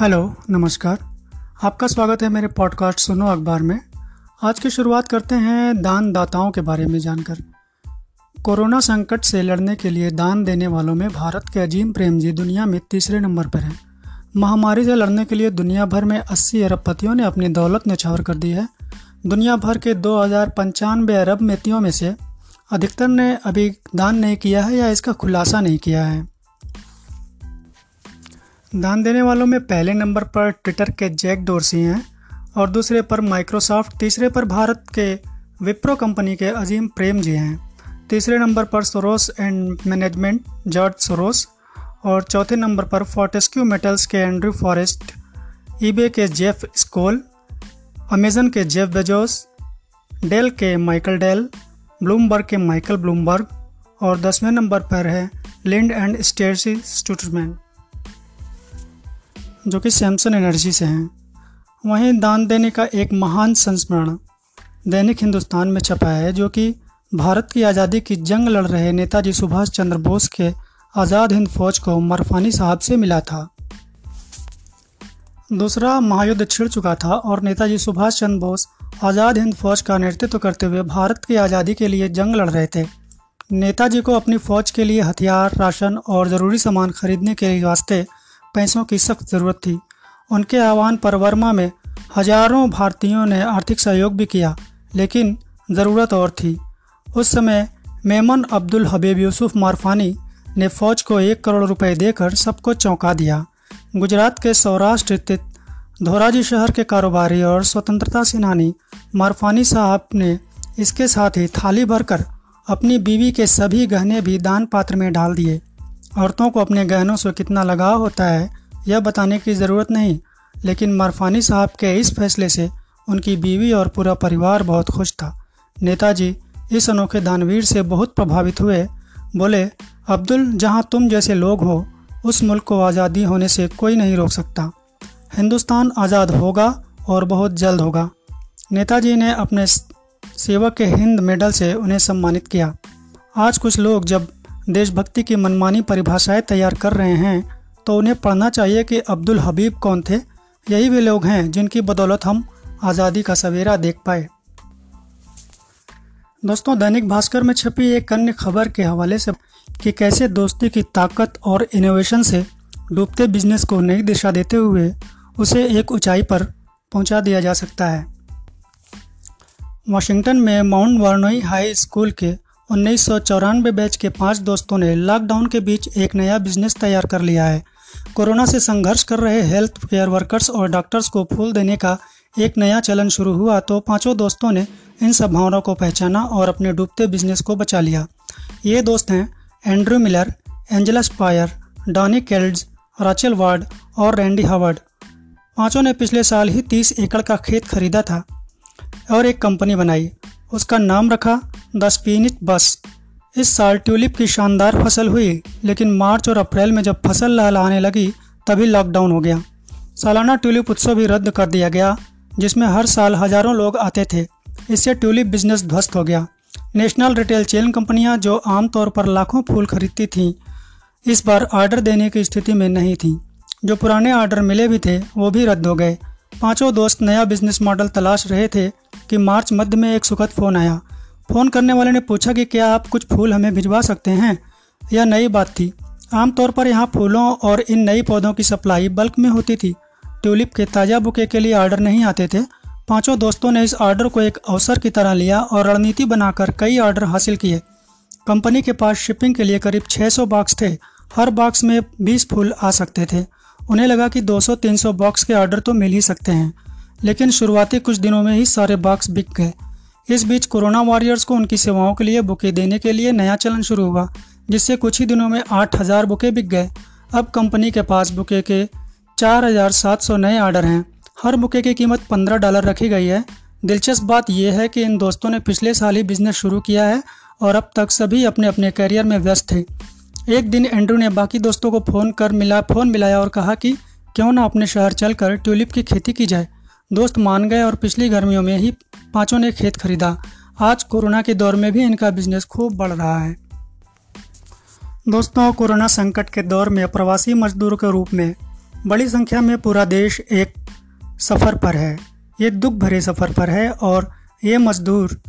Hello, नमस्कार। आपका स्वागत है मेरे पॉडकास्ट सुनो अखबार में। आज की शुरुआत करते हैं दान दाताओं के बारे में जानकर। कोरोना संकट से लड़ने के लिए दान देने वालों में भारत के अजीम प्रेम जी दुनिया में तीसरे नंबर पर हैं। महामारी से लड़ने के लिए दुनिया भर में 80 अरबपतियों ने अपनी दौलत न्यौछावर कर दी है। दुनिया भर के दो हज़ार पंचानवे अरब मेतियों में से अधिकतर ने अभी दान नहीं किया है या इसका खुलासा नहीं किया है। दान देने वालों में पहले नंबर पर ट्विटर के जैक डोरसी हैं और दूसरे पर माइक्रोसॉफ्ट, तीसरे पर भारत के विप्रो कंपनी के अजीम प्रेम जी हैं। तीसरे नंबर पर Soros and management, George Soros, और चौथे नंबर पर फोर्टेस्क्यू मेटल्स के एंड्रू फॉरेस्ट, ईबे के जेफ स्कोल, अमेजन के जेफ बेजोस, डेल के माइकल डेल, ब्लूमबर्ग के माइकल ब्लूमबर्ग, और दसवें नंबर पर है लिंड एंड स्टेसी स्टूटमैन जो कि सैमसन एनर्जी से हैं। वहीं दान देने का एक महान संस्मरण दैनिक हिंदुस्तान में छपा है, जो कि भारत की आज़ादी की जंग लड़ रहे नेताजी सुभाष चंद्र बोस के आज़ाद हिंद फौज को मरफानी साहब से मिला था। दूसरा महायुद्ध छिड़ चुका था और नेताजी सुभाष चंद्र बोस आज़ाद हिंद फौज का नेतृत्व करते हुए भारत की आज़ादी के लिए जंग लड़ रहे थे। नेताजी को अपनी फौज के लिए हथियार, राशन और ज़रूरी सामान खरीदने के वास्ते पैसों की सख्त ज़रूरत थी। उनके आह्वान पर वर्मा में हज़ारों भारतीयों ने आर्थिक सहयोग भी किया, लेकिन ज़रूरत और थी। उस समय मेमन अब्दुल हबीब यूसुफ मारफानी ने फौज को एक करोड़ रुपए देकर सबको चौंका दिया। गुजरात के सौराष्ट्र स्थित धोराजी शहर के कारोबारी और स्वतंत्रता सेनानी मारफानी साहब ने इसके साथ ही थाली भरकर अपनी बीवी के सभी गहने भी दान पात्र में डाल दिए। औरतों को अपने गहनों से कितना लगाव होता है, यह बताने की ज़रूरत नहीं। लेकिन मरफानी साहब के इस फैसले से उनकी बीवी और पूरा परिवार बहुत खुश था। नेताजी इस अनोखे दानवीर से बहुत प्रभावित हुए। बोले, अब्दुल, जहाँ तुम जैसे लोग हो, उस मुल्क को आज़ादी होने से कोई नहीं रोक सकता। हिंदुस्तान आज़ाद होगा और बहुत जल्द होगा। नेताजी ने अपने सेवक के हिंद मेडल से उन्हें सम्मानित किया। आज कुछ लोग जब देशभक्ति की मनमानी परिभाषाएँ तैयार कर रहे हैं तो उन्हें पढ़ना चाहिए कि अब्दुल हबीब कौन थे। यही वे लोग हैं जिनकी बदौलत हम आज़ादी का सवेरा देख पाए। दोस्तों, दैनिक भास्कर में छपी एक अन्य खबर के हवाले से कि कैसे दोस्ती की ताकत और इनोवेशन से डूबते बिज़नेस को नई दिशा देते हुए उसे एक ऊंचाई पर पहुँचा दिया जा सकता है। वाशिंगटन में माउंट वर्नोई हाई स्कूल के उन्नीस सौ चौरानवे बैच के पाँच दोस्तों ने लॉकडाउन के बीच एक नया बिज़नेस तैयार कर लिया है। कोरोना से संघर्ष कर रहे हेल्थ केयर वर्कर्स और डॉक्टर्स को फूल देने का एक नया चलन शुरू हुआ तो पाँचों दोस्तों ने इन संभावनाओं को पहचाना और अपने डूबते बिज़नेस को बचा लिया। ये दोस्त हैं Andrew Miller, Angela Spire, Donnie Kelds, Rachel Ward और रैंडी हावर्ड। पाँचों ने पिछले साल ही तीस एकड़ का खेत खरीदा था और एक कंपनी बनाई। उसका नाम रखा द स्पीनिच बस। इस साल ट्यूलिप की शानदार फ़सल हुई, लेकिन मार्च और अप्रैल में जब फ़सल लहलाने लगी, तभी लॉकडाउन हो गया। सालाना ट्यूलिप उत्सव भी रद्द कर दिया गया, जिसमें हर साल हज़ारों लोग आते थे। इससे ट्यूलिप बिज़नेस ध्वस्त हो गया। नेशनल रिटेल चेन कंपनियाँ जो आमतौर पर लाखों फूल खरीदती थीं, इस बार ऑर्डर देने की स्थिति में नहीं थीं। जो पुराने ऑर्डर मिले भी थे, वो भी रद्द हो गए। पाँचों दोस्त नया बिज़नेस मॉडल तलाश रहे थे कि मार्च मध्य में एक सुखद फ़ोन आया। फ़ोन करने वाले ने पूछा कि क्या आप कुछ फूल हमें भिजवा सकते हैं? यह नई बात थी। आमतौर पर यहाँ फूलों और इन नई पौधों की सप्लाई बल्क में होती थी। ट्यूलिप के ताज़ा बुके के लिए ऑर्डर नहीं आते थे। पाँचों दोस्तों ने इस ऑर्डर को एक अवसर की तरह लिया और रणनीति बनाकर कई ऑर्डर हासिल किए। कंपनी के पास शिपिंग के लिए करीब 600 बॉक्स थे। हर बॉक्स में 20 फूल आ सकते थे। उन्हें लगा कि 200-300 बॉक्स के ऑर्डर तो मिल ही सकते हैं। लेकिन शुरुआती कुछ दिनों में ही सारे बॉक्स बिक गए। इस बीच कोरोना वॉरियर्स को उनकी सेवाओं के लिए बुके देने के लिए नया चलन शुरू हुआ, जिससे कुछ ही दिनों में आठ हज़ार बुके बिक गए। अब कंपनी के पास बुके के चार हज़ार सात सौ नए ऑर्डर हैं। हर बुके की कीमत पंद्रह डॉलर रखी गई है। दिलचस्प बात यह है कि इन दोस्तों ने पिछले साल ही बिज़नेस शुरू किया है और अब तक सभी अपने अपने करियर में व्यस्त थे एक दिन एंड्रू ने बाकी दोस्तों को फ़ोन कर मिला, फ़ोन मिलाया और कहा कि, क्यों ना अपने शहर चलकर ट्यूलिप की खेती की जाए? दोस्त मान गए और पिछली गर्मियों में ही पाँचों ने खेत खरीदा। आज कोरोना के दौर में भी इनका बिज़नेस खूब बढ़ रहा है। दोस्तों, कोरोना संकट के दौर में प्रवासी मजदूर के रूप में बड़ी संख्या में पूरा देश एक सफ़र पर है। ये दुख भरे सफ़र पर है और ये मज़दूर